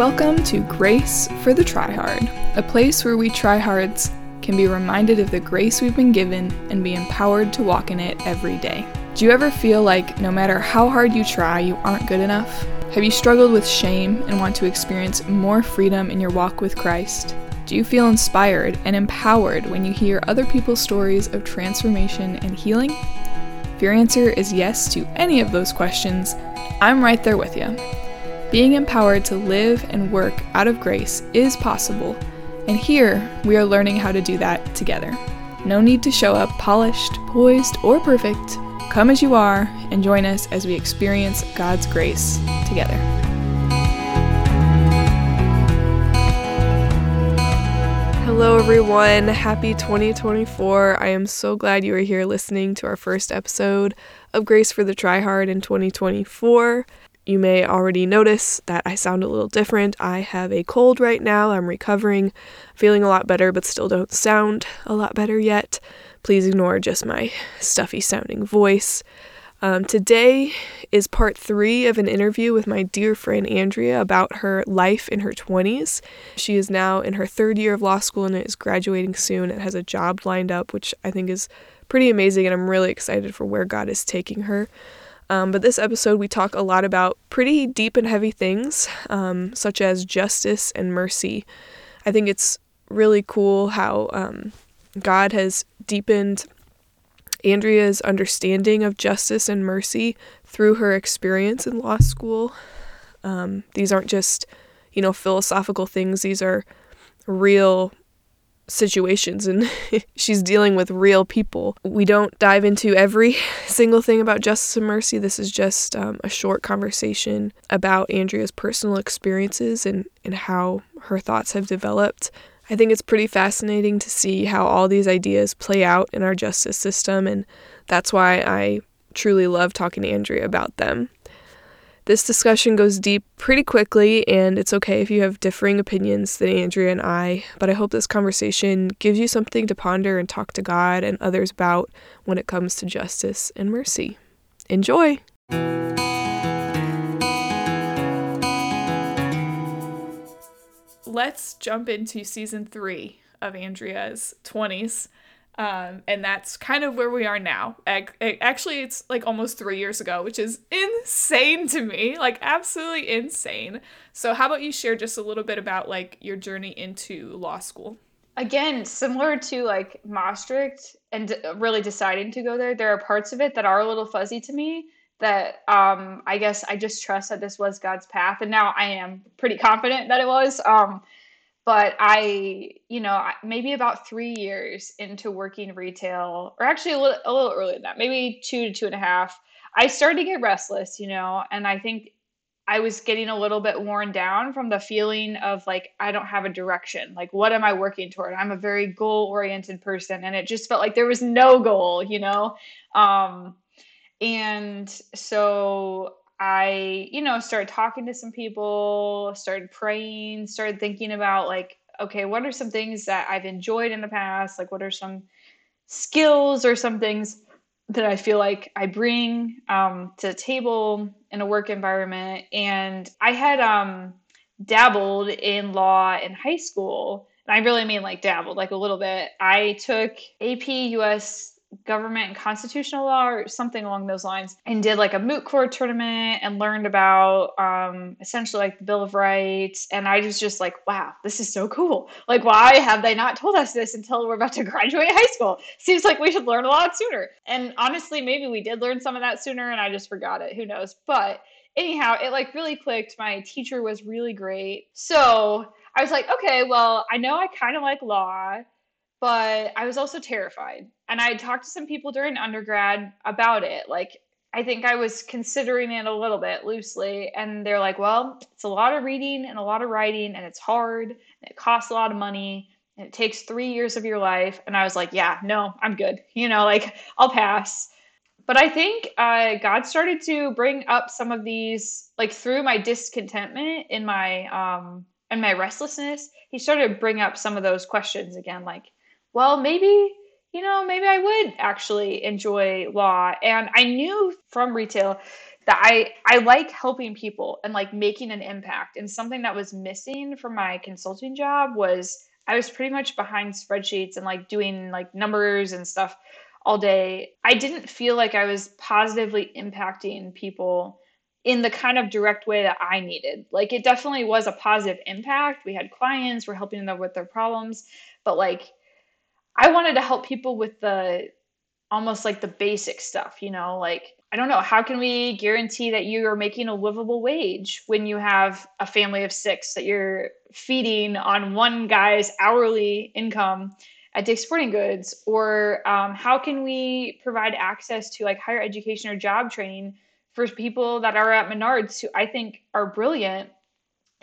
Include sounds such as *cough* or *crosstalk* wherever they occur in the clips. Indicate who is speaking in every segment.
Speaker 1: Welcome to Grace for the Tryhard, a place where we tryhards can be reminded of the grace we've been given and be empowered to walk in it every day. Do you ever feel like no matter how hard you try, you aren't good enough? Have you struggled with shame and want to experience more freedom in your walk with Christ? Do you feel inspired and empowered when you hear other people's stories of transformation and healing? If your answer is yes to any of those questions, I'm right there with you. Being empowered to live and work out of grace is possible, and here we are learning how to do that together. No need to show up polished, poised, or perfect. Come as you are and join us as we experience God's grace together. Hello, everyone. Happy 2024. I am so glad you are here listening to our first episode of Grace for the Tryhard in 2024. You may already notice that I sound a little different. I have a cold right now. I'm recovering, feeling a lot better, but still don't sound a lot better yet. Please ignore just my stuffy sounding voice. Um, today is part three of an interview with my dear friend Andrea about her life in her 20s. She is now in her third year of law school and is graduating soon and has a job lined up, which I think is pretty amazing, and I'm really excited for where God is taking her. Um, but this episode, we talk a lot about pretty deep and heavy things, um, such as justice and mercy. I think it's really cool how um, God has deepened Andrea's understanding of justice and mercy through her experience in law school. Um, these aren't just, you know, philosophical things, these are real situations and *laughs* she's dealing with real people. We don't dive into every *laughs* single thing about justice and mercy. This is just um, a short conversation about Andrea's personal experiences and, and how her thoughts have developed. I think it's pretty fascinating to see how all these ideas play out in our justice system, and that's why I truly love talking to Andrea about them. This discussion goes deep pretty quickly, and it's okay if you have differing opinions than Andrea and I, but I hope this conversation gives you something to ponder and talk to God and others about when it comes to justice and mercy. Enjoy! Let's jump into season three of Andrea's 20s. Um, and that's kind of where we are now. Actually, it's like almost three years ago, which is insane to me, like absolutely insane. So, how about you share just a little bit about like your journey into law school?
Speaker 2: Again, similar to like Maastricht and really deciding to go there, there are parts of it that are a little fuzzy to me. That um, I guess I just trust that this was God's path, and now I am pretty confident that it was. Um, but I, you know, maybe about three years into working retail, or actually a little, a little earlier than that, maybe two to two and a half, I started to get restless, you know, and I think I was getting a little bit worn down from the feeling of like, I don't have a direction. Like, what am I working toward? I'm a very goal oriented person, and it just felt like there was no goal, you know? Um, and so I, you know, started talking to some people, started praying, started thinking about like, okay, what are some things that I've enjoyed in the past? Like, what are some skills or some things that I feel like I bring um, to the table in a work environment? And I had um, dabbled in law in high school. And I really mean like dabbled, like a little bit. I took AP US government and constitutional law or something along those lines and did like a moot court tournament and learned about um, essentially like the bill of rights. And i was just like wow this is so cool. Like why have they not told us this until we're about to *laughs* graduate high school? Seems like we should learn a lot sooner. And honestly maybe we did learn some of that sooner and i just forgot it. Who knows? But anyhow it like really clicked. My teacher was really great. So i was like okay well i know i kind of like law but I was also terrified. And I talked to some people during undergrad about it. Like, I think I was considering it a little bit loosely. And they're like, well, it's a lot of reading and a lot of writing, and it's hard, and it costs a lot of money, and it takes three years of your life. And I was like, yeah, no, I'm good. *laughs* You know, like, I'll pass. But I think uh, God started to bring up some of these, like, through my discontentment in my, um, and my restlessness, he started to bring up some of those questions again, like, well, maybe, you know, maybe I would actually enjoy law. And I knew from retail that I I like helping people and like making an impact. And something that was missing from my consulting job was I was pretty much behind spreadsheets and like doing like numbers and stuff all day. I didn't feel like I was positively impacting people in the kind of direct way that I needed. Like it definitely was a positive impact. We had clients, we're helping them with their problems, but like I wanted to help people with the almost like the basic stuff, you know, like I don't know, how can we guarantee that you are making a livable wage when you have a family of 6 that you're feeding on one guy's hourly income at Dick's Sporting Goods? Or um, how can we provide access to like higher education or job training for people that are at Menards who I think are brilliant,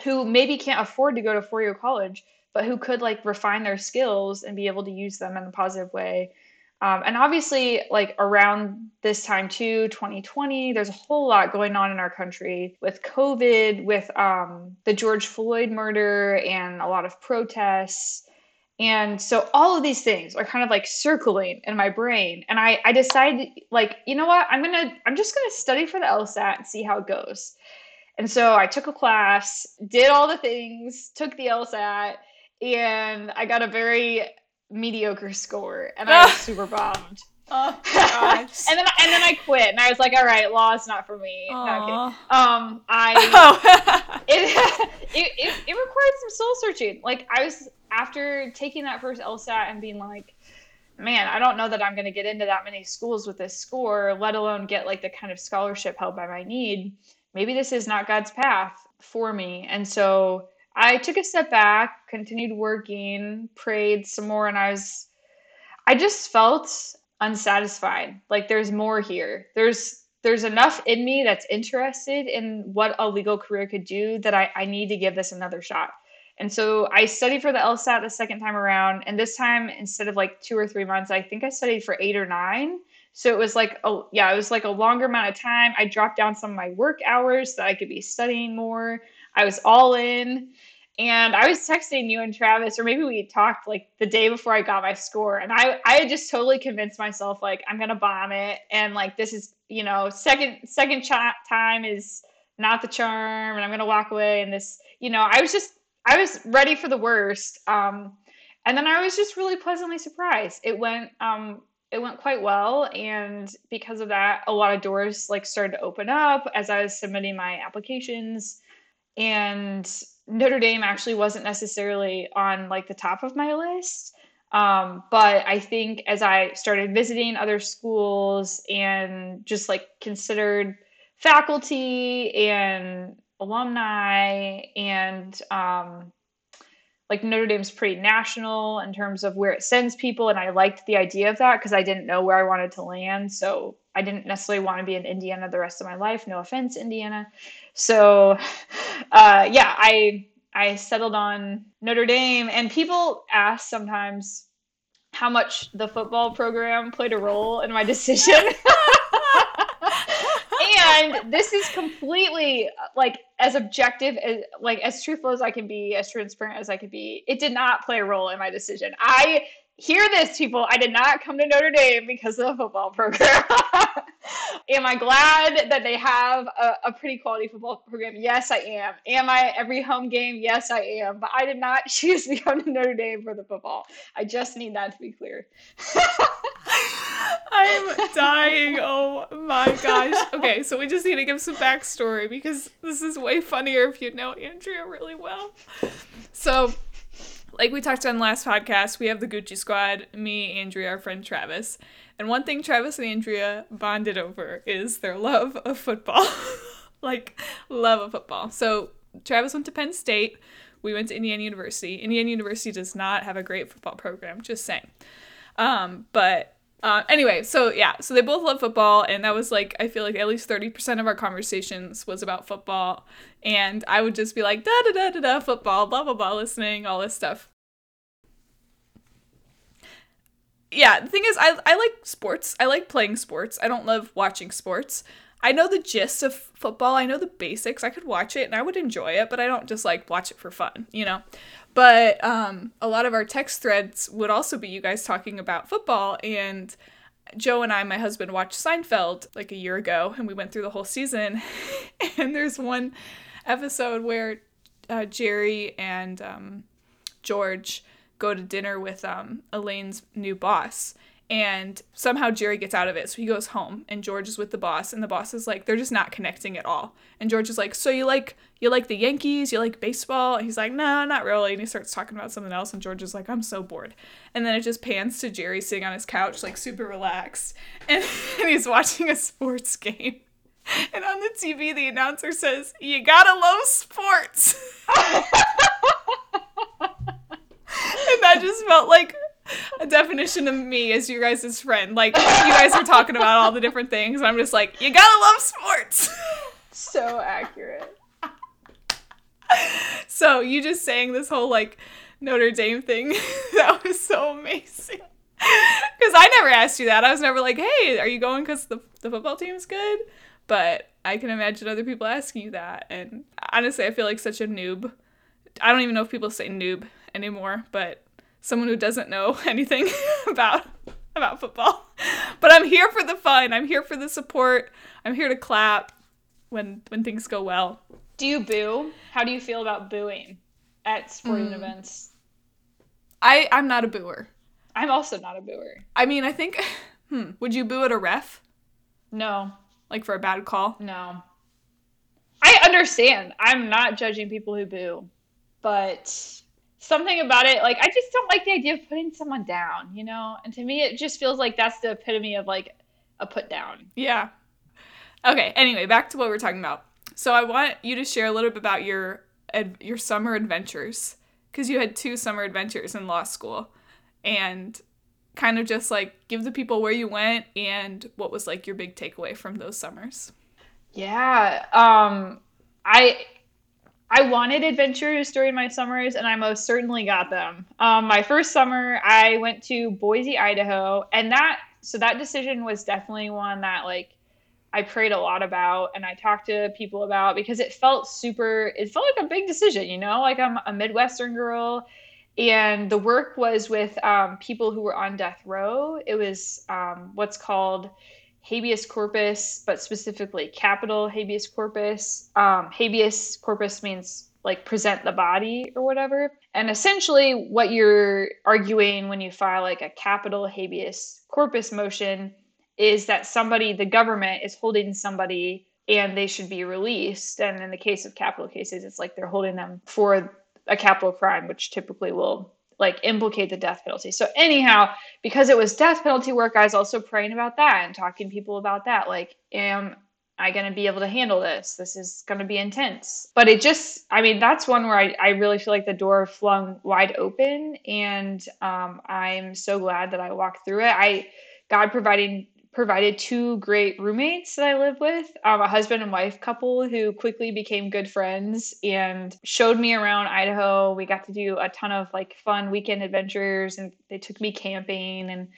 Speaker 2: who maybe can't afford to go to four year college, but who could like refine their skills and be able to use them in a positive way. Um, and obviously, like around this time too, 2020, there's a whole lot going on in our country with COVID, with um, the George Floyd murder, and a lot of protests. And so all of these things are kind of like circling in my brain. And I, I decided like, you know what, I'm gonna I'm just gonna study for the LSAT and see how it goes. And so I took a class, did all the things, took the LSAT, and I got a very mediocre score and I was *laughs* super bummed. Oh, *laughs* and then and then I quit and I was like, all right, law is not for me. No, um, I *laughs* oh. it, it, it it required some soul searching. Like I was after taking that first LSAT and being like, man, I don't know that I'm going to get into that many schools with this score, let alone get like the kind of scholarship held by my need. Maybe this is not God's path for me. And so I took a step back, continued working, prayed some more, and I was, I just felt unsatisfied. Like there's more here. There's, there's enough in me that's interested in what a legal career could do that I, I need to give this another shot. And so I studied for the LSAT the second time around. And this time, instead of like two or three months, I think I studied for eight or nine. So it was like, oh, yeah, it was like a longer amount of time. I dropped down some of my work hours so I could be studying more. I was all in. And I was texting you and Travis, or maybe we talked like the day before I got my score. And I, I had just totally convinced myself, like, I'm to bomb it. And like, this is, you know, second, second ch- time is not the charm. And I'm to walk away. And this, you know, I was just I was ready for the worst. Um, and then I was just really pleasantly surprised. It went um, it went quite well, and because of that, a lot of doors like started to open up as I was submitting my applications. And Notre Dame actually wasn't necessarily on like the top of my list. Um, but I think as I started visiting other schools and just like considered faculty and alumni and um, like Notre Dame's pretty national in terms of where it sends people, and I liked the idea of that because I didn't know where I wanted to land. So I didn't necessarily want to be in Indiana the rest of my life. No offense, Indiana. So uh, yeah, I I settled on Notre Dame, and people ask sometimes how much the football program played a role in my decision. *laughs* and this is completely like as objective as like as truthful as I can be, as transparent as I could be. It did not play a role in my decision. I hear this, people. I did not come to Notre Dame because of the football *laughs* program. am I glad that they have a, a, pretty quality football program? Yes, I am. Am I every home game? Yes, I am. But I did not *laughs* choose to come to Notre Dame for the football. I just need that to be clear. *laughs*
Speaker 3: I'm dying. Oh my gosh. Okay, so we just need to give some backstory because this is way funnier if you know Andrea really well. So, like we talked on last podcast, we have the Gucci squad, me, Andrea, our friend Travis. And one thing Travis and Andrea bonded over is their love of football. *laughs* like, love of football. So, Travis went to Penn State. We went to Indiana University. Indiana University does not have a great football program, just saying. Um, but uh, anyway, so yeah, so they both love football, and that was like I feel like at least thirty percent of our conversations was about football, and I would just be like da da da da da football, blah blah blah, listening, all this stuff. Yeah, the thing is, I I like sports. I like playing sports. I don't love watching sports. I know the gist of football. I know the basics. I could watch it and I would enjoy it, but I don't just like watch it for fun, you know. But um, a lot of our text threads would also be you guys talking about football, and Joe and I, my husband, watched Seinfeld like a year ago, and we went through the whole season. *laughs* and there's one episode where uh, Jerry and um, George go to dinner with um, Elaine's new boss. And somehow Jerry gets out of it. So he goes home and George is with the boss and the boss is like they're just not connecting at all. And George is like, "So you like you like the Yankees? You like baseball?" And he's like, "No, not really." And he starts talking about something else and George is like, "I'm so bored." And then it just pans to Jerry sitting on his couch like super relaxed *laughs* and, and he's watching a sports game. And on the TV the announcer says, "You got to love sports." *laughs* and that just felt like a definition of me as you guys' friend. Like you guys are talking about all the different things. I'm just like, you gotta love sports. *laughs*
Speaker 2: so accurate.
Speaker 3: So you just saying this whole like Notre Dame thing, *laughs* that was so amazing. Because I never asked you that. I was never like, hey, are you going because the, the football team is good? But I can imagine other people asking you that. And honestly, I feel like such a noob. I don't even know if people say noob anymore, but someone who doesn't know *laughs* anything *laughs* about about football. But I'm here for the fun. I'm here for the support. I'm here to clap when when things go well.
Speaker 2: Do you boo? How do you feel about booing at sporting mm. events?
Speaker 3: I I'm not a booer.
Speaker 2: I'm also not a booer.
Speaker 3: I mean, I think *laughs* hmm, would you boo at a ref?
Speaker 2: No.
Speaker 3: Like for a bad call?
Speaker 2: No. I understand. I'm not judging people who boo, but something about it like i just don't like the idea of putting someone down you know and to me it just feels like that's the epitome of like a put down
Speaker 3: yeah okay anyway back to what we're talking about so i want you to share a little bit about your your summer adventures because you had two summer adventures in law school and kind of just like give the people where you went and what was like your big takeaway from those summers
Speaker 2: yeah um i I wanted adventures during my summers, and I most certainly got them. Um, my first summer, I went to Boise, Idaho, and that so that decision was definitely one that like I prayed a lot about, and I talked to people about because it felt super. It felt like a big decision, you know. Like I'm a Midwestern girl, and the work was with um, people who were on death row. It was um, what's called habeas corpus, but specifically capital habeas corpus. Um, habeas corpus means like present the body or whatever. And essentially, what you're arguing when you file like a capital habeas corpus motion is that somebody, the government, is holding somebody and they should be released. And in the case of capital cases, it's like they're holding them for a capital crime, which typically will like implicate the death penalty. So anyhow, because it was death penalty work, I was also praying about that and talking to people about that. Like, am I going to be able to handle this? This is going to be intense. But it just, I mean, that's one where I, I really feel like the door flung wide open. And um, I'm so glad that I walked through it. I, God providing provided two great roommates that I live with, um, a husband and wife couple who quickly became good friends and showed me around Idaho. We got to do a ton of like fun weekend adventures and they took me camping and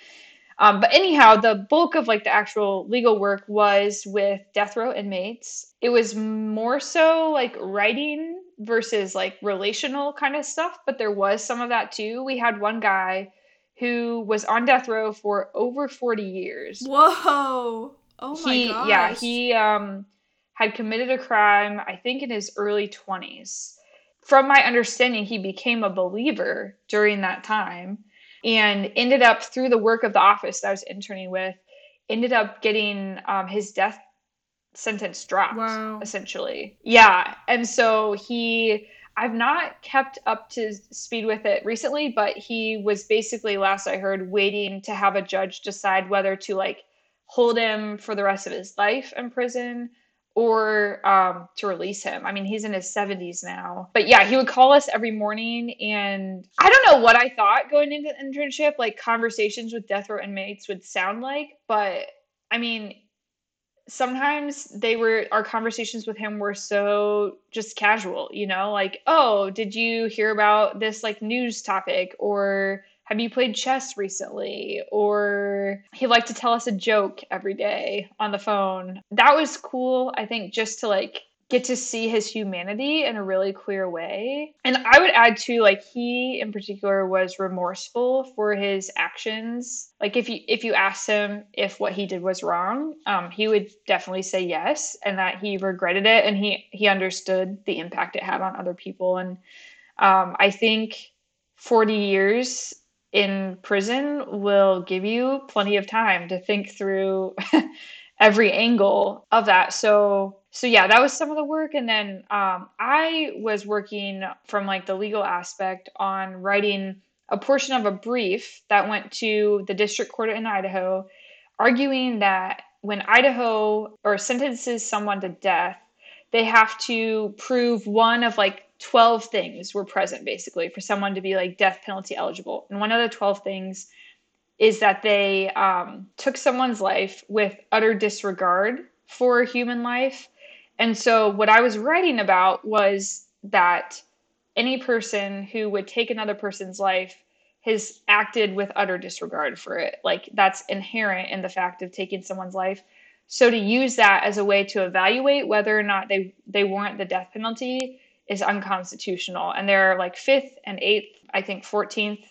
Speaker 2: um, but anyhow, the bulk of like the actual legal work was with death row inmates. It was more so like writing versus like relational kind of stuff, but there was some of that too. We had one guy who was on death row for over 40 years.
Speaker 3: Whoa. Oh my
Speaker 2: he,
Speaker 3: gosh.
Speaker 2: Yeah, he um, had committed a crime, I think, in his early 20s. From my understanding, he became a believer during that time and ended up, through the work of the office that I was interning with, ended up getting um, his death sentence dropped, wow. essentially. Yeah. And so he I've not kept up to speed with it recently, but he was basically, last I heard, waiting to have a judge decide whether to like hold him for the rest of his life in prison or um, to release him. I mean, he's in his 70s now. But yeah, he would call us every morning. And I don't know what I thought going into the internship, like conversations with death row inmates would sound like. But I mean, sometimes they were our conversations with him were so just casual you know like oh did you hear about this like news topic? Or have you played chess recently? Or he liked to tell us a joke every day on the phone. That was cool i think just to like get to see his humanity in a really clear way. And I would add too, like he in particular was remorseful for his actions. Like if you if you asked him if what he did was wrong, um, he would definitely say yes, and that he regretted it, and he he understood the impact it had on other people. And um, I think forty years in prison will give you plenty of time to think through *laughs* every angle of that. So so yeah, that was some of the work, and then um, I was working from like the legal aspect on writing a portion of a brief that went to the district court in Idaho, arguing that when Idaho or sentences someone to death, they have to prove one of like 12 things were present basically for someone to be like death penalty eligible. And one of the 12 things is that they um, took someone's life with utter disregard for human life. And so, what I was writing about was that any person who would take another person's life has acted with utter disregard for it. Like, that's inherent in the fact of taking someone's life. So, to use that as a way to evaluate whether or not they, they warrant the death penalty is unconstitutional. And there are like fifth and eighth, I think 14th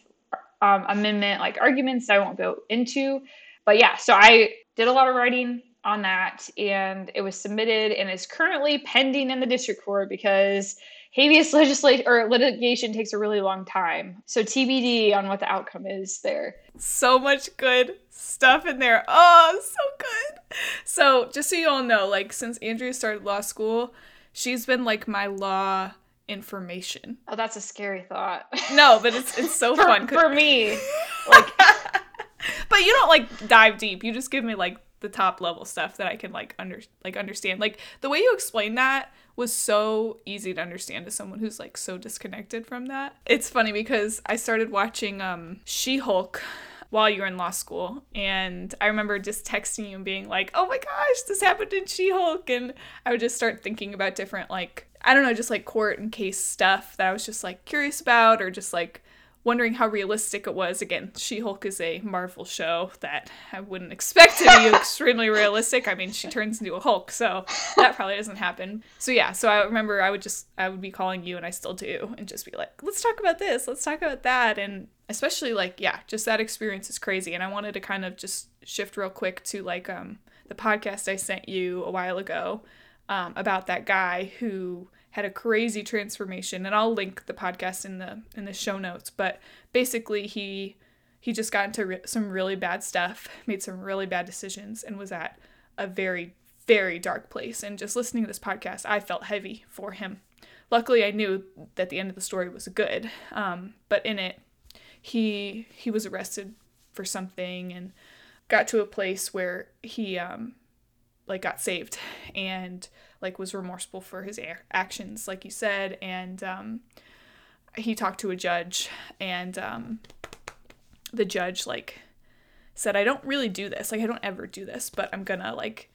Speaker 2: um, amendment like arguments I won't go into. But yeah, so I did a lot of writing on that and it was submitted and is currently pending in the district court because habeas legislation or litigation takes a really long time. So TBD on what the outcome is there.
Speaker 3: So much good stuff in there. Oh, so good. So just so you all know, like since Andrea started law school, she's been like my law information.
Speaker 2: Oh, that's a scary thought.
Speaker 3: No, but it's it's so *laughs*
Speaker 2: for,
Speaker 3: fun
Speaker 2: for me. Like, *laughs*
Speaker 3: but you don't like dive deep. You just give me like the top level stuff that I can like under like understand. Like the way you explained that was so easy to understand to someone who's like so disconnected from that. It's funny because I started watching um She-Hulk while you were in law school. And I remember just texting you and being like, oh my gosh, this happened in She Hulk. And I would just start thinking about different, like, I don't know, just like court and case stuff that I was just like curious about or just like wondering how realistic it was. Again, She Hulk is a Marvel show that I wouldn't expect to be *laughs* extremely realistic. I mean, she turns into a Hulk, so that probably doesn't happen. So yeah, so I remember I would just I would be calling you, and I still do, and just be like, let's talk about this, let's talk about that, and especially like yeah, just that experience is crazy. And I wanted to kind of just shift real quick to like um the podcast I sent you a while ago um, about that guy who had a crazy transformation and I'll link the podcast in the in the show notes but basically he he just got into re- some really bad stuff made some really bad decisions and was at a very very dark place. And just listening to this podcast I felt heavy for him. Luckily I knew that the end of the story was good um, but in it he he was arrested for something and got to a place where he um like got saved. And like was remorseful for his actions like you said and um he talked to a judge and um the judge like said I don't really do this. Like I don't ever do this but I'm to like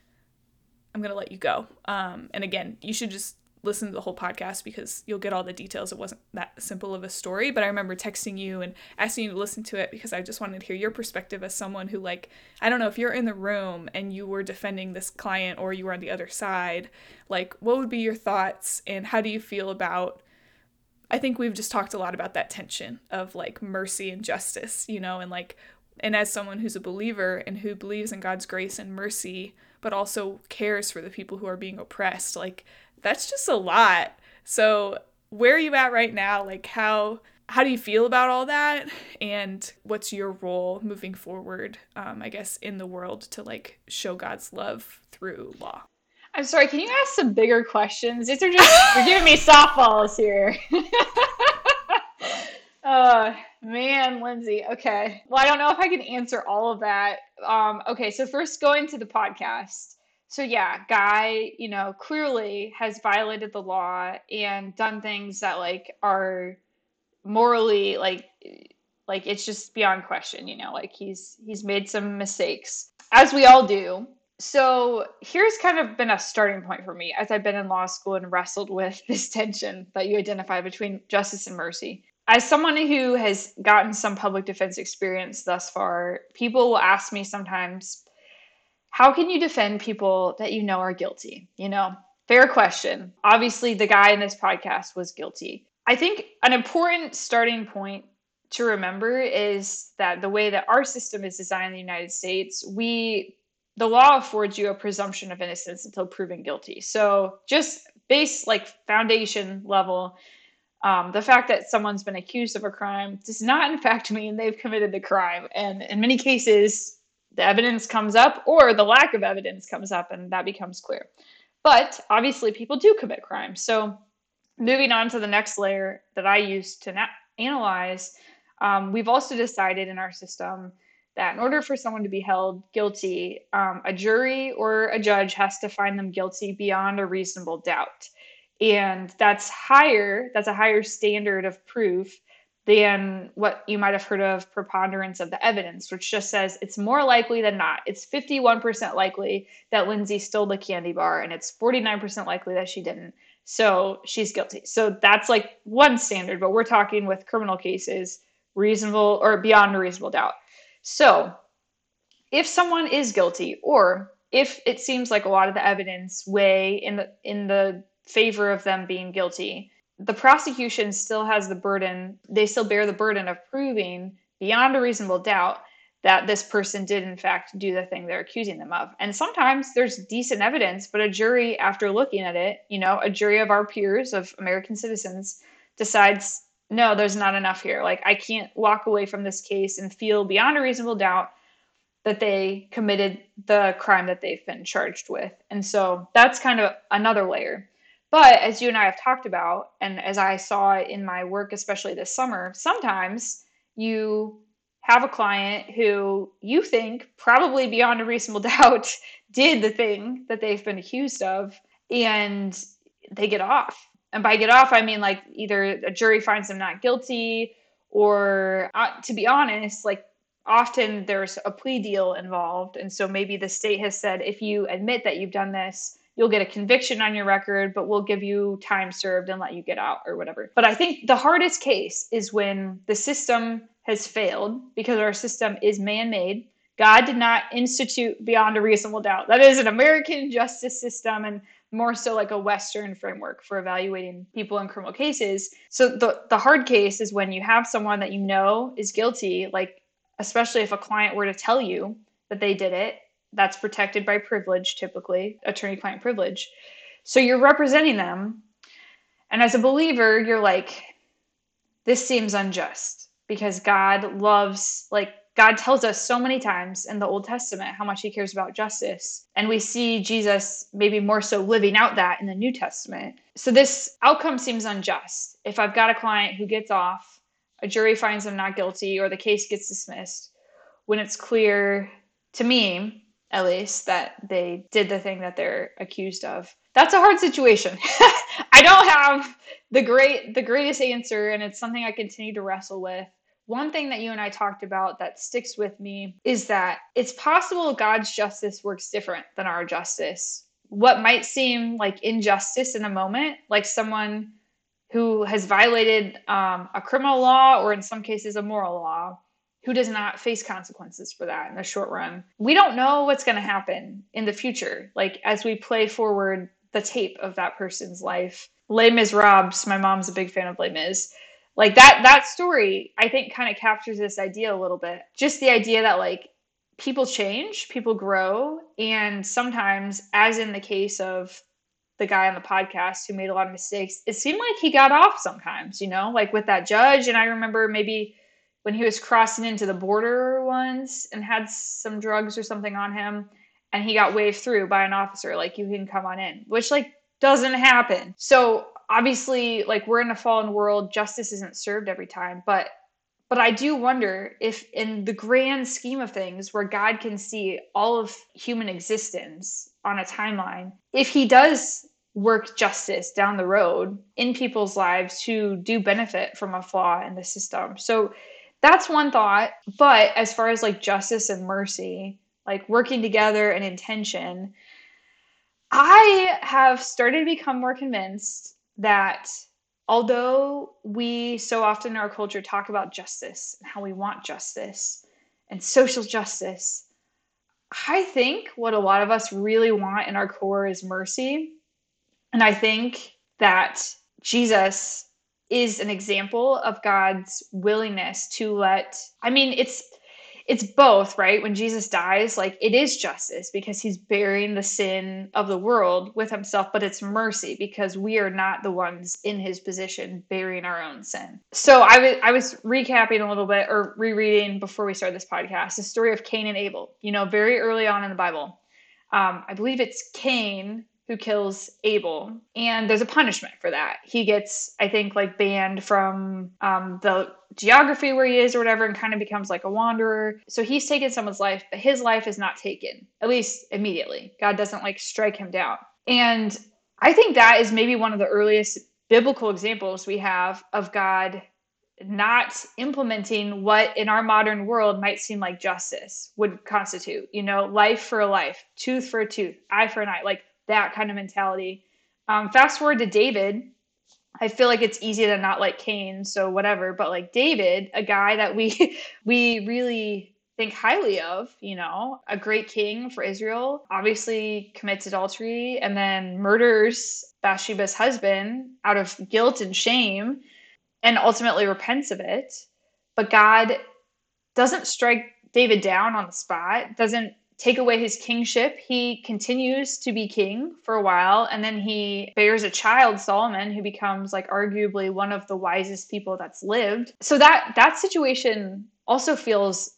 Speaker 3: I'm to let you go. Um and again you should just listen to the whole podcast because you'll get all the details. It wasn't that simple of a story, but I remember texting you and asking you to listen to it because I just wanted to hear your perspective as someone who, like, I don't know, if you're in the room and you were defending this client or you were on the other side, like, what would be your thoughts and how do you feel about? I think we've just talked a lot about that tension of like mercy and justice, you know, and like, and as someone who's a believer and who believes in God's grace and mercy, but also cares for the people who are being oppressed, like, that's just a lot. So, where are you at right now? Like how how do you feel about all that? And what's your role moving forward um, i guess in the world to like show god's love through law?
Speaker 2: I'm sorry can you ask some bigger questions? These are just you're giving me *laughs* softballs here. Uh *laughs* man lindsay okay. Well i don't know if i can answer all of that. Um okay so first going to the podcast so yeah, guy, you know, clearly has violated the law and done things that like are morally like like it's just beyond question, you know, like he's he's made some mistakes as we all do. So here's kind of been a starting point for me as I've been in law school and wrestled with *laughs* this tension that you identify between justice and mercy. As someone who has gotten some public defense experience thus far, people will ask me sometimes how can you defend people that you know are guilty? You know, fair question. Obviously, the guy in this podcast was guilty. I think an important starting point to remember is that the way that our system is designed in the United States, we the law affords you a presumption of innocence until proven guilty. So just base like foundation level, um, the fact that someone's been accused of a crime does not in fact mean they've committed the crime. And in many cases, the evidence comes up or the lack of evidence comes up and that becomes clear. But obviously, people do commit crimes. So moving on to the next layer that I use to na- analyze um, we've also decided in our system that in order for someone to be held guilty, um, a jury or a judge has to find them guilty beyond a reasonable doubt. And that's higher, that's a higher standard of proof than what you might have heard of preponderance of the evidence, which just says it's more likely than not. It's 51% likely that Lindsay stole the candy bar, and it's 49% likely that she didn't. So she's guilty. So that's like one standard, but we're talking with criminal cases reasonable or beyond a reasonable doubt. So, if someone is guilty or if it seems like a lot of the evidence weigh in the in the favor of them being guilty, the prosecution still has the burden, they still bear the burden of proving beyond a reasonable doubt that this person did in fact do the thing they're accusing them of. And sometimes there's decent evidence, but a jury after looking at it, you know, a jury of our peers of American citizens decides no, there's not enough here. Like, I can't walk away from this case and feel beyond a reasonable doubt that they committed the crime that they've been charged with. And so that's kind of another layer. But as you and I have talked about, and as I saw in my work, especially this summer, sometimes you have a client who you think, probably beyond a reasonable *laughs* doubt, did the thing that they've been accused of, and they get off and by get off, I mean like either a jury finds them not guilty or uh, to be honest, like often there's a plea deal involved. And so maybe the state has said, if you admit that you've done this, you'll get a conviction on your record, but we'll give you time served and let you get out or whatever. But I think the hardest case is when the system has failed because our system is man made. God did not institute beyond a reasonable doubt. That is an American justice system. And more so like a Western framework for evaluating people in criminal cases. So the the hard case is when you have someone that you know is guilty, like especially if a client were to tell you that they did it, that's protected by privilege, typically attorney-client privilege. So you're representing them, and as a believer, you're like, this seems unjust because God loves like God tells us so many times in the Old Testament how much he cares about justice. And we see Jesus maybe more so living out that in the New Testament. So this outcome seems unjust. If I've got a client who gets off, a jury finds them not guilty, or the case gets dismissed, when it's clear to me, at least, that they did the thing that they're accused of. That's a hard situation. *laughs* I don't have the great the greatest answer, and it's something I continue to wrestle with. One thing that you and I talked about that sticks with me is that it's possible God's justice works different than our justice. What might seem like injustice in a moment, like someone who has violated um, a criminal law or in some cases a moral law, who does not face consequences for that in the short run. We don't know what's going to happen in the future. Like as we play forward the tape of that person's life. Les Miserables, my mom's a big fan of Les Mis like that that story i think kind of captures this idea a little bit just the idea that like people change people grow and sometimes as in the case of the guy on the podcast who made a lot of mistakes it seemed like he got off sometimes you know like with that judge and i remember maybe when he was crossing into the border once and had some drugs or something on him and he got waved through by an officer like you can come on in which like doesn't happen. So obviously like we're in a fallen world. Justice isn't served every time but but i do wonder if in the grand scheme of things where god can see all of human existence on a timeline if he does work justice down the road in people's lives who do benefit from a flaw in the system. So that's one thought but as far as like justice and mercy like working together and intention I have started to become more convinced that although we so often in our culture talk about justice and how we want justice and social justice, I think what a lot of us really want in our core is mercy. And I think that Jesus is an example of God's willingness to let I mean it's it's both, right? When Jesus dies, like it is justice because he's bearing the sin of the world with himself, but it's mercy because we are not the ones in his position bearing our own sin. So I was I was recapping a little bit or rereading before we started this podcast the story of Cain and Abel. You know, very early on in the Bible, um, I believe it's Cain who kills Abel, and there's a punishment for that. He gets, I think, like banned from um, the geography where he is or whatever, and kind of becomes like a wanderer. So he's taken someone's life, but his life is not taken, at least immediately. God doesn't like strike him down. And I think that is maybe one of the earliest biblical examples we have of God not implementing what in our modern world might seem like justice would constitute you know life for a life tooth for a tooth eye for an eye like that kind of mentality. Um, fast forward to David. I feel like it's easy to not like Cain, so whatever. But like David, a guy that we *laughs* we really think highly of, you know, a great king for Israel, obviously commits adultery and then murders Bathsheba's husband out of guilt and shame and ultimately repents of it. But God doesn't strike David down on the spot, doesn't take away his kingship. He continues to be king for a while, and then he bears a child, Solomon, who becomes like arguably one of the wisest people that's lived. So that that situation also feels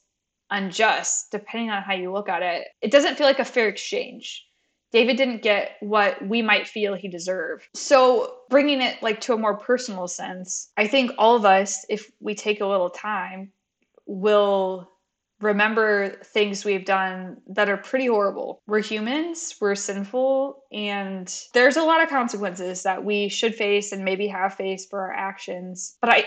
Speaker 2: unjust depending on how you look at it. It doesn't feel like a fair exchange. David didn't get what we might feel he deserved. So, bringing it like to a more personal sense, I think all of us if we take a little time will remember things we've done that are pretty horrible. We're humans, we're sinful, and there's a lot of consequences that we should face and maybe have faced for our actions. But I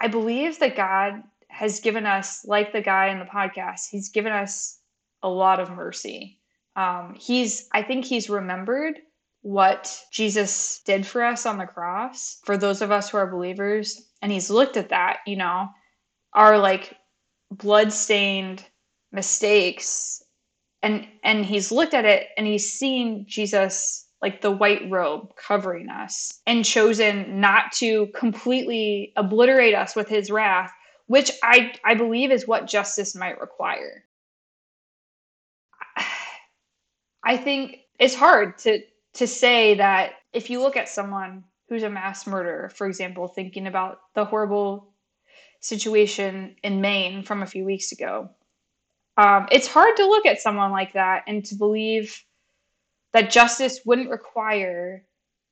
Speaker 2: I believe that God has given us, like the guy in the podcast, he's given us a lot of mercy. Um, he's I think he's remembered what Jesus did for us on the cross for those of us who are believers and he's looked at that, you know, our like bloodstained mistakes and and he's looked at it and he's seen Jesus like the white robe covering us and chosen not to completely obliterate us with his wrath which I I believe is what justice might require. I think it's hard to to say that if you look at someone who's a mass murderer for example thinking about the horrible situation in Maine from a few weeks ago. Um, it's hard to look at someone like that and to believe that justice wouldn't require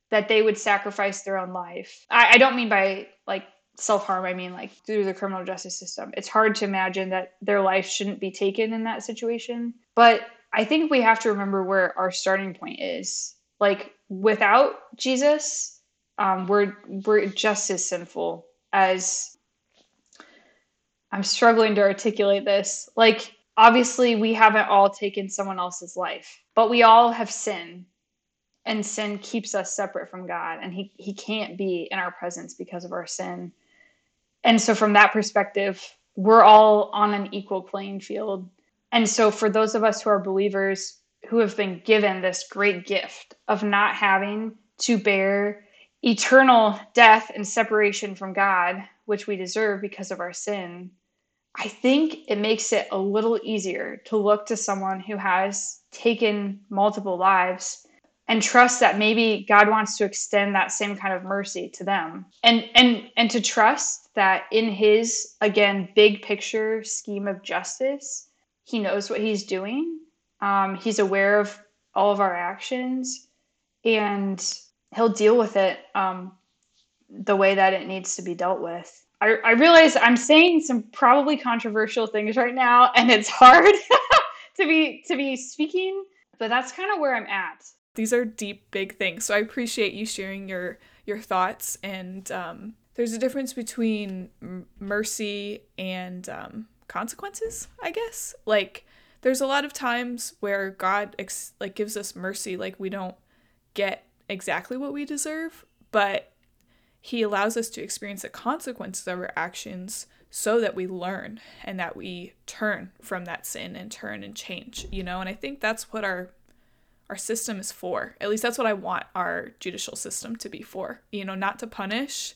Speaker 2: that they would sacrifice their own life. I, I don't mean by like self harm, I mean like through the criminal justice system. It's hard to imagine that their life shouldn't be taken in that situation. But I think we have to remember where our starting point is. Like without Jesus, um, we're we're just as sinful as I'm struggling to articulate this. Like, obviously, we haven't all taken someone else's life, but we all have sin, and sin keeps us separate from God, and He, he can't be in our presence because of our sin. And so, from that perspective, we're all on an equal playing field. And so, for those of us who are believers who have been given this great gift of not having to bear eternal death and separation from God, which we deserve because of our sin, I think it makes it a little easier to look to someone who has taken multiple lives and trust that maybe God wants to extend that same kind of mercy to them. And and and to trust that in his again big picture scheme of justice, he knows what he's doing. Um, he's aware of all of our actions and he'll deal with it um, the way that it needs to be dealt with. I, I realize I'm saying some probably controversial things right now, and it's hard *laughs* to be to be speaking, but that's kind of where I'm at.
Speaker 3: These are deep, big things. So I appreciate you sharing your your thoughts. And um, there's a difference between m- mercy and um, consequences, I guess. Like there's a lot of times where God ex- like gives us mercy, like we don't get exactly what we deserve, but he allows us to experience the consequences of our actions so that we learn and that we turn from that sin and turn and change, you know? And I think that's what our our system is for. At least that's what I want our judicial system to be for. You know, not to punish,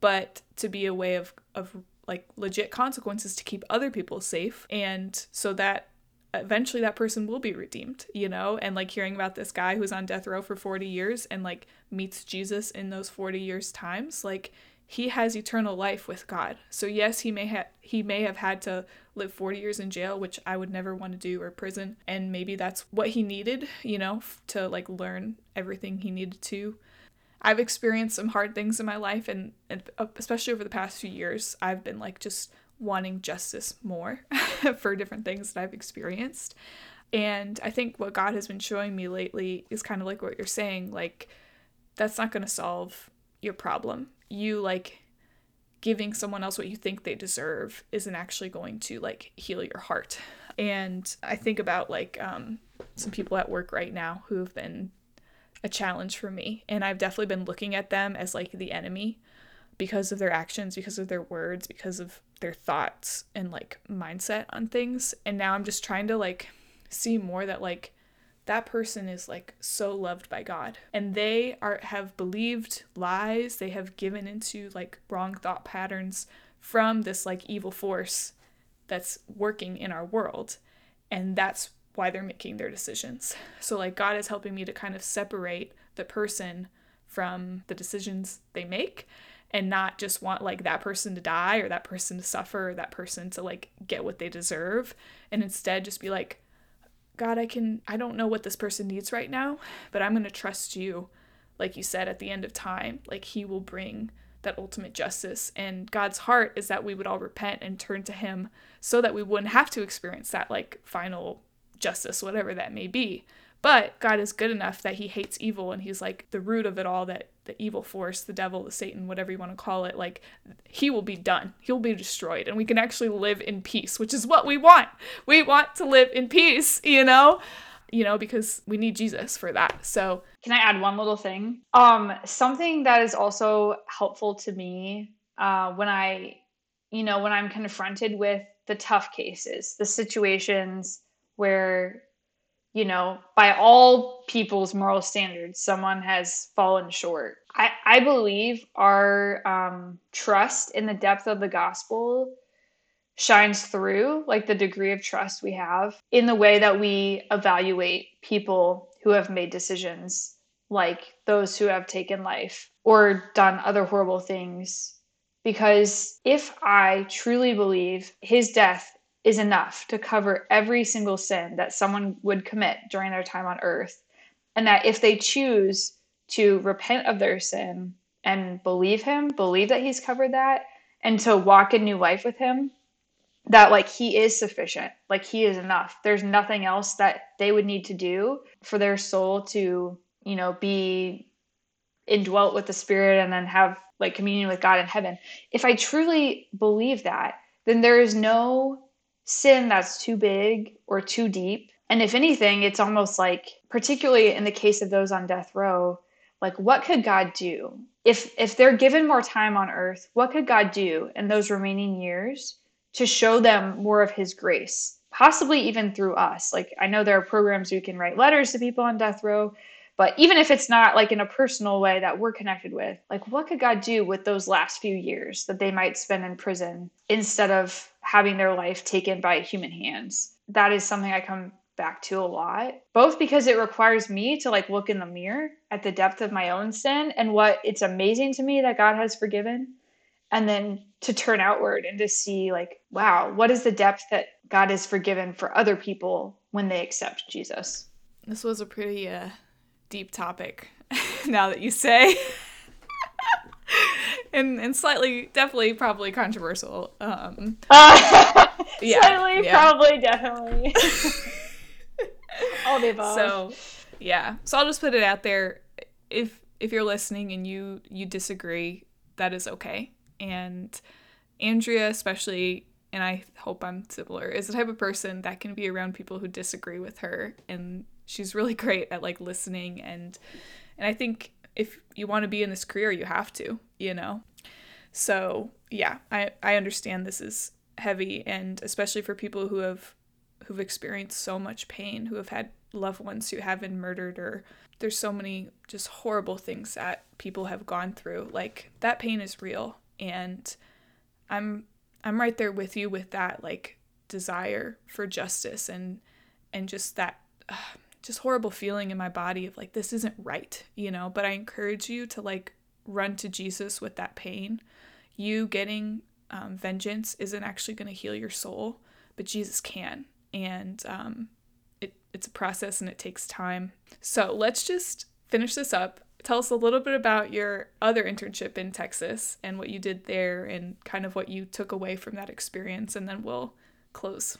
Speaker 3: but to be a way of of like legit consequences to keep other people safe and so that eventually that person will be redeemed, you know? And like hearing about this guy who's on death row for 40 years and like meets Jesus in those 40 years times, like he has eternal life with God. So yes, he may have he may have had to live 40 years in jail, which I would never want to do or prison, and maybe that's what he needed, you know, to like learn everything he needed to. I've experienced some hard things in my life and, and uh, especially over the past few years, I've been like just wanting justice more *laughs* for different things that I've experienced. And I think what God has been showing me lately is kind of like what you're saying, like that's not going to solve your problem. You like giving someone else what you think they deserve isn't actually going to like heal your heart. And I think about like um, some people at work right now who have been a challenge for me, and I've definitely been looking at them as like the enemy because of their actions, because of their words, because of their thoughts and like mindset on things. And now I'm just trying to like see more that like that person is like so loved by God and they are have believed lies, they have given into like wrong thought patterns from this like evil force that's working in our world. And that's why they're making their decisions. So like God is helping me to kind of separate the person from the decisions they make and not just want like that person to die or that person to suffer or that person to like get what they deserve and instead just be like god i can i don't know what this person needs right now but i'm going to trust you like you said at the end of time like he will bring that ultimate justice and god's heart is that we would all repent and turn to him so that we wouldn't have to experience that like final justice whatever that may be. But God is good enough that he hates evil and he's like the root of it all that the evil force, the devil, the Satan, whatever you want to call it, like he will be done. He'll be destroyed and we can actually live in peace, which is what we want. We want to live in peace, you know? You know, because we need Jesus for that. So,
Speaker 2: can I add one little thing? Um something that is also helpful to me uh when I you know, when I'm confronted with the tough cases, the situations where you know, by all people's moral standards, someone has fallen short. I, I believe our um, trust in the depth of the gospel shines through, like the degree of trust we have in the way that we evaluate people who have made decisions, like those who have taken life or done other horrible things. Because if I truly believe his death is enough to cover every single sin that someone would commit during their time on earth. And that if they choose to repent of their sin and believe him, believe that he's covered that, and to walk in new life with him, that like he is sufficient, like he is enough. There's nothing else that they would need to do for their soul to, you know, be indwelt with the spirit and then have like communion with God in heaven. If I truly believe that, then there is no sin that's too big or too deep. And if anything, it's almost like, particularly in the case of those on death row, like what could God do? If if they're given more time on earth, what could God do in those remaining years to show them more of his grace? Possibly even through us. Like I know there are programs we can write letters to people on death row, but even if it's not like in a personal way that we're connected with, like what could God do with those last few years that they might spend in prison instead of having their life taken by human hands? That is something I come back to a lot, both because it requires me to like look in the mirror at the depth of my own sin and what it's amazing to me that God has forgiven. And then to turn outward and to see, like, wow, what is the depth that God has forgiven for other people when they accept Jesus?
Speaker 3: This was a pretty uh, deep topic *laughs* now that you say. and and slightly definitely probably controversial. Um
Speaker 2: uh, *laughs* yeah, slightly, yeah. probably, definitely. *laughs* All the above.
Speaker 3: So yeah. So I'll just put it out there. If if you're listening and you you disagree, that is okay. And Andrea especially and I hope I'm similar, is the type of person that can be around people who disagree with her and she's really *laughs* great at like listening and and I think if you want to be in this career you have to, you know. So, yeah, I I understand this is heavy and especially for people who have who've experienced so much pain, who have had loved ones who have been murdered or there's so many just horrible things that people have gone through. Like that pain is real and I'm I'm right there with you with that like desire for justice and and just that uh, just horrible feeling in my body of like this isn't right, you know, but I encourage you to like run to Jesus with that pain. You getting um, vengeance isn't actually going to heal your soul, but Jesus can. And um, it, it's a process and it takes time. So let's just finish this up. Tell us a little bit about your other internship in Texas and what you did there and kind of what you took away from that experience, and then we'll close.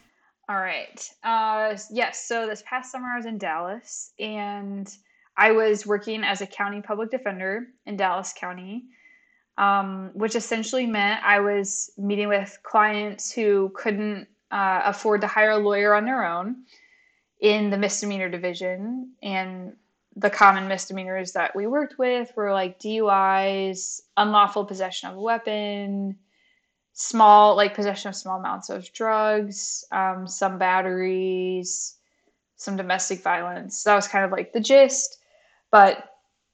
Speaker 2: All right. Uh, yes. So this past summer I was in Dallas and I was working as a county public defender in Dallas County, um, which essentially meant I was meeting with clients who couldn't uh, afford to hire a lawyer on their own in the misdemeanor division. And the common misdemeanors that we worked with were like DUIs, unlawful possession of a weapon, small, like possession of small amounts of drugs, um, some batteries, some domestic violence. That was kind of like the gist. But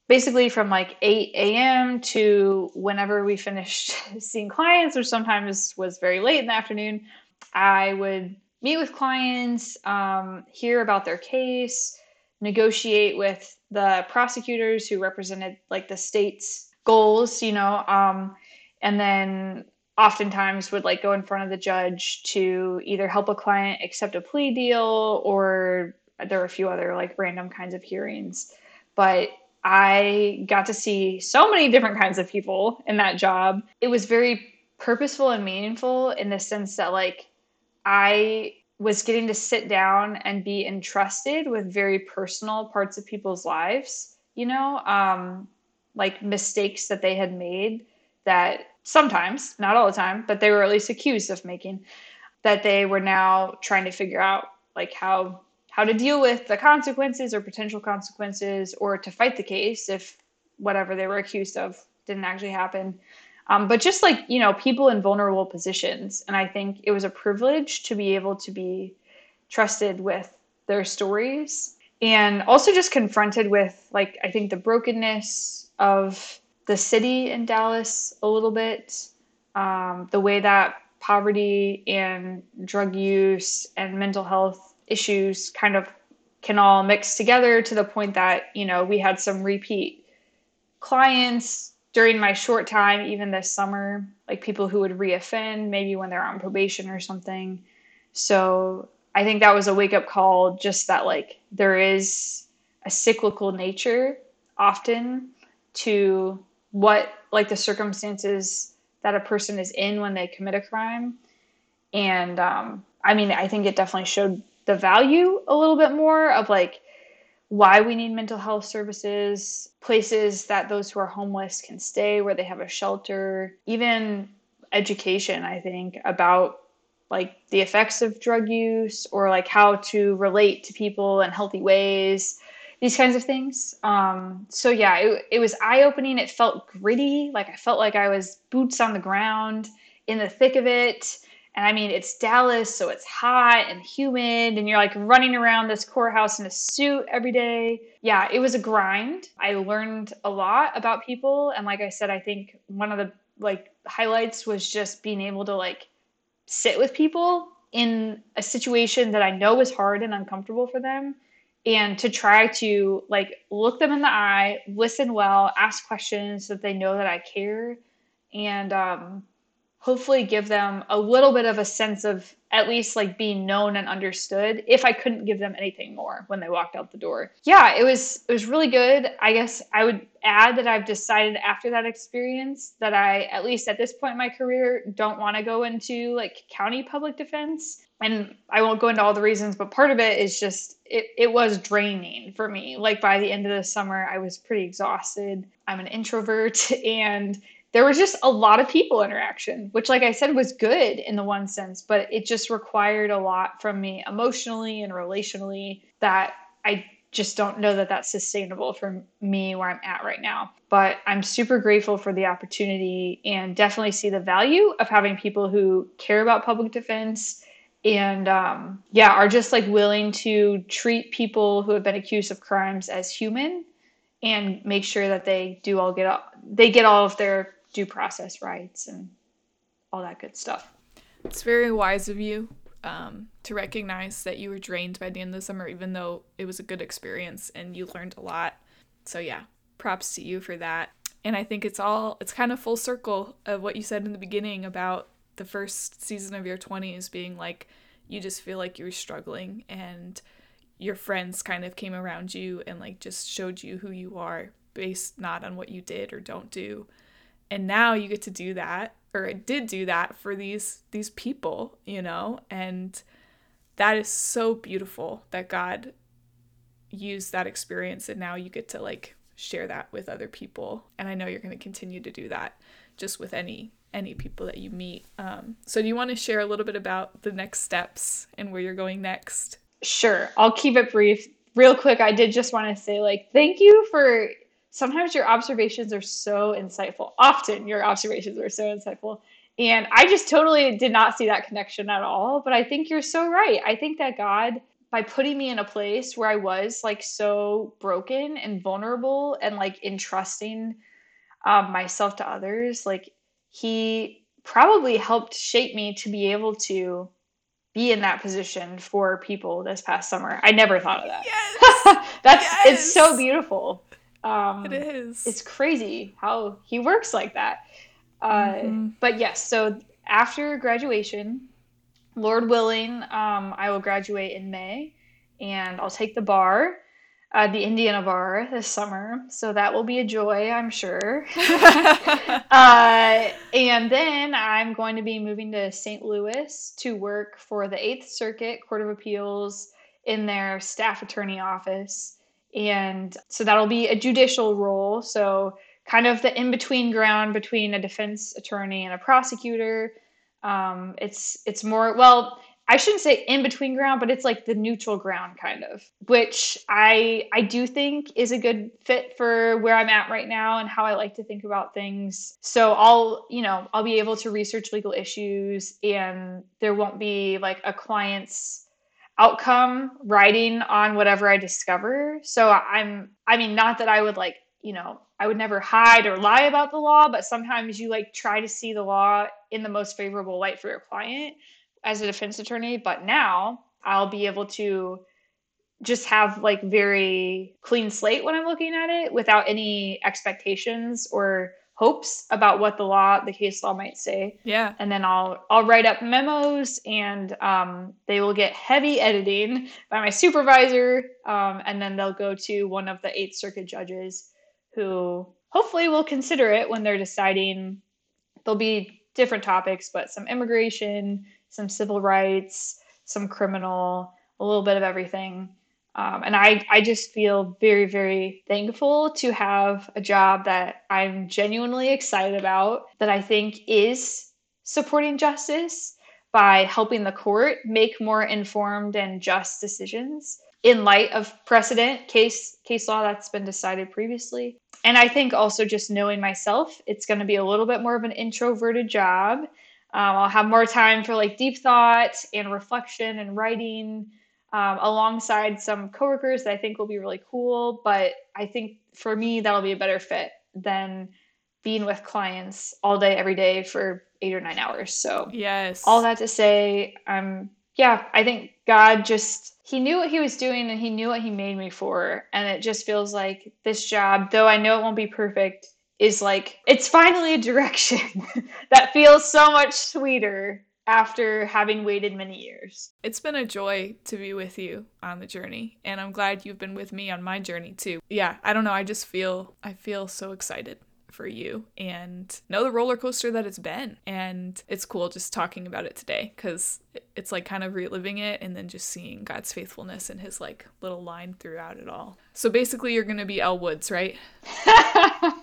Speaker 2: basically, from like 8 a.m. to whenever we finished *laughs* seeing clients, or sometimes was very late in the afternoon, I would meet with clients, um, hear about their case, negotiate with the prosecutors who represented like the state's goals, you know, um, and then oftentimes would like go in front of the judge to either help a client accept a plea deal or there were a few other like random kinds of hearings. But I got to see so many different kinds of people in that job. It was very purposeful and meaningful in the sense that like I was getting to sit down and be entrusted with very personal parts of people's lives, you know, um, like mistakes that they had made that sometimes, not all the time, but they were at least accused of making, that they were now trying to figure out like how how to deal with the consequences or potential consequences or to fight the case if whatever they were accused of didn't actually happen. Um, but just like you know people in vulnerable positions. And i think it was a privilege to be able to be trusted with their stories and also just confronted with like i think the brokenness of the city in dallas a little bit um, the way that poverty and drug use and mental health issues kind of can all mix together to the point that you know we had some repeat clients during my short time, even this summer, like people who would reoffend, maybe when they're on probation or something. So I think that was a wake up call, just that like there is a cyclical nature often to what like the circumstances that a person is in when they commit a crime. And um, I mean, I think it definitely showed the value a little bit more of like why we need mental health services, places that those who are homeless can stay, where they have a shelter, even education, I think, about like the effects of drug use or like how to relate to people in healthy ways these kinds of things um, so yeah it, it was eye-opening it felt gritty like i felt like i was boots on the ground in the thick of it and I mean, it's Dallas, so it's hot and humid, and you're like running around this courthouse in a suit every day. Yeah, it was a grind. I learned a lot about people. And like I said, I think one of the like highlights was just being able to like sit with people in a situation that I know is hard and uncomfortable for them and to try to like look them in the eye, listen well, ask questions so that they know that I care. And um hopefully give them a little bit of a sense of at least like being known and understood if I couldn't give them anything more when they walked out the door. Yeah, it was it was really good. I guess I would add that I've decided after that experience that I at least at this point in my career don't want to go into like county public defense. And I won't go into all the reasons, but part of it is just it, it was draining for me. Like by the end of the summer, I was pretty exhausted. I'm an introvert *laughs* and there was just a lot of people interaction, which, like I said, was good in the one sense, but it just required a lot from me emotionally and relationally that I just don't know that that's sustainable for me where I'm at right now. But I'm super grateful for the opportunity and definitely see the value of having people who care about public defense and um, yeah, are just like willing to treat people who have been accused of crimes as human and make sure that they do all get all, they get all of their due process rights and all that good stuff.
Speaker 3: It's very wise of you um, to recognize that you were drained by the end of the summer, even though it was a good experience and you learned a lot. So yeah, props to you for that. And I think it's all it's kind of full circle of what you said in the beginning about the first season of your 20s being like you just feel like you were struggling and your friends kind of came around you and like just showed you who you are based not on what you did or don't do. And now you get to do that or it did do that for these these people, you know? And that is so beautiful that God used that experience and now you get to like share that with other people. And I know you're going to continue to do that just with any any people that you meet. Um, so do you want to share a little bit about the next steps and where you're going next?
Speaker 2: Sure. I'll keep it brief. Real quick, I did just want to say like thank you for sometimes your observations are so insightful. Often your observations are so insightful. And I just totally did not see that connection at all. But I think you're so right. I think that God, by putting me in a place where I was like so broken and vulnerable and like entrusting um, myself to others, like He probably helped shape me to be able to be in that position for people this past summer. I never thought of that.
Speaker 3: Yes. *laughs*
Speaker 2: That's
Speaker 3: Yes.
Speaker 2: it's so beautiful. Um,
Speaker 3: It is.
Speaker 2: it's crazy how he works like that. Uh,
Speaker 3: Mhm.
Speaker 2: But yes, so after graduation, Lord willing, um, I will graduate in May, and I'll take the bar, uh, the Indiana bar this summer. So that will be a joy, I'm sure. *laughs* *laughs* uh, and then I'm going to be moving to St. Louis to work for the Eighth Circuit Court of Appeals in their staff attorney office. And so that'll be a judicial role. So, kind of the in between ground between a defense attorney and a prosecutor. Um, it's it's more well, I shouldn't say in between ground, but it's like the neutral ground kind of, which I I do think is a good fit for where I'm at right now and how I like to think about things. So I'll, you know, I'll be able to research legal issues and there won't be like a client's outcome riding on whatever I discover. So I'm I mean not that I would like, you know, I would never hide or lie about the law, but sometimes you like try to see the law in the most favorable light for your client as a defense attorney, but now I'll be able to just have like very clean slate when I'm looking at it without any expectations or hopes about what the law, the case law might say.
Speaker 3: yeah.
Speaker 2: And then I'll I'll write up memos and um, they will get heavy editing by my supervisor, um, and then they'll go to one of the Eighth Circuit judges who hopefully will consider it when they're deciding. There'll be different topics, but some immigration, some civil rights, some criminal, a little bit of everything. Um, and I, I just feel very, very thankful to have a job that I'm genuinely excited about, that I think is supporting justice by helping the court make more informed and just decisions in light of precedent case case law that's been decided previously. And I think also just knowing myself, it's going to be a little bit more of an introverted job. Um, I'll have more time for like deep thought and reflection and writing um, alongside some coworkers that I think will be really cool. But I think for me, that'll be a better fit than being with clients all day, every day for eight or nine hours. So,
Speaker 3: Yes.
Speaker 2: all that to say, um, yeah, I think God just, He knew what He was doing and He knew what He made me for. And it just feels like this job, though I know it won't be perfect, is like, it's finally a direction *laughs* that feels so much sweeter after having waited many years.
Speaker 3: It's been a joy to be with you on the journey, and I'm glad you've been with me on my journey too. Yeah, I don't know, I just feel I feel so excited for you and know the roller coaster that it's been. And it's cool just talking about it today cuz it's like kind of reliving it and then just seeing God's faithfulness and his like little line throughout it all. So basically you're going to be Elle Woods, right? *laughs*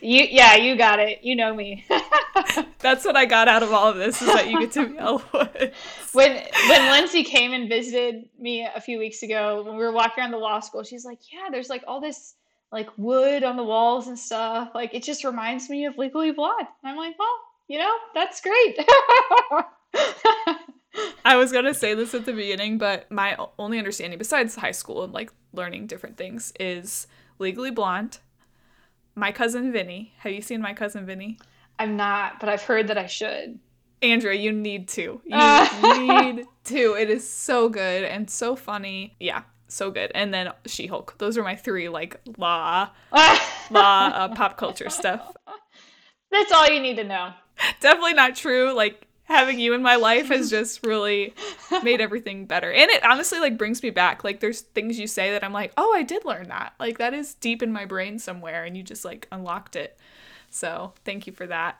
Speaker 2: you, yeah, you got it. You know me. *laughs*
Speaker 3: That's what I got out of all of this is that you get to be Elle *laughs* Woods.
Speaker 2: when when Lindsay came and visited me a few weeks ago when we were walking around the law school, she's like, "Yeah, there's like all this like wood on the walls and stuff. Like it just reminds me of Legally Blonde." And I'm like, "Well, you know, that's great." *laughs*
Speaker 3: I was gonna say this at the beginning, but my only understanding, besides high school and like learning different things, is Legally Blonde. My cousin Vinny. Have you seen My Cousin Vinny?
Speaker 2: I'm not, but I've heard that I should.
Speaker 3: Andrea, you need to. You *laughs* need to. It is so good and so funny. Yeah, so good. And then She Hulk. Those are my three like law, law, *laughs* uh, pop culture stuff.
Speaker 2: That's all you need to know.
Speaker 3: Definitely not true. Like having you in my life has *laughs* just really made everything better. And it honestly like brings me back. Like there's things you say that I'm like, "Oh, I did learn that." Like that is deep in my brain somewhere and you just like unlocked it. So, thank you for that.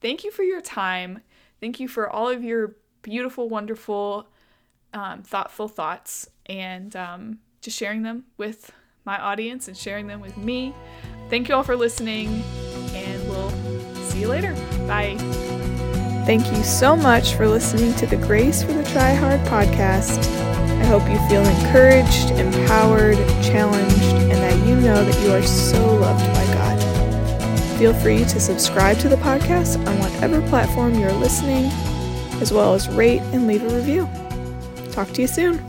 Speaker 3: Thank you for your time. Thank you for all of your beautiful, wonderful, um, thoughtful thoughts and um, just sharing them with my audience and sharing them with me. Thank you all for listening, and we'll see you later. Bye. Thank you so much for listening to the Grace for the Try Hard podcast. I hope you feel encouraged, empowered, challenged, and that you know that you are so loved by God. Feel free to subscribe to the podcast on whatever platform you're listening, as well as rate and leave a review. Talk to you soon.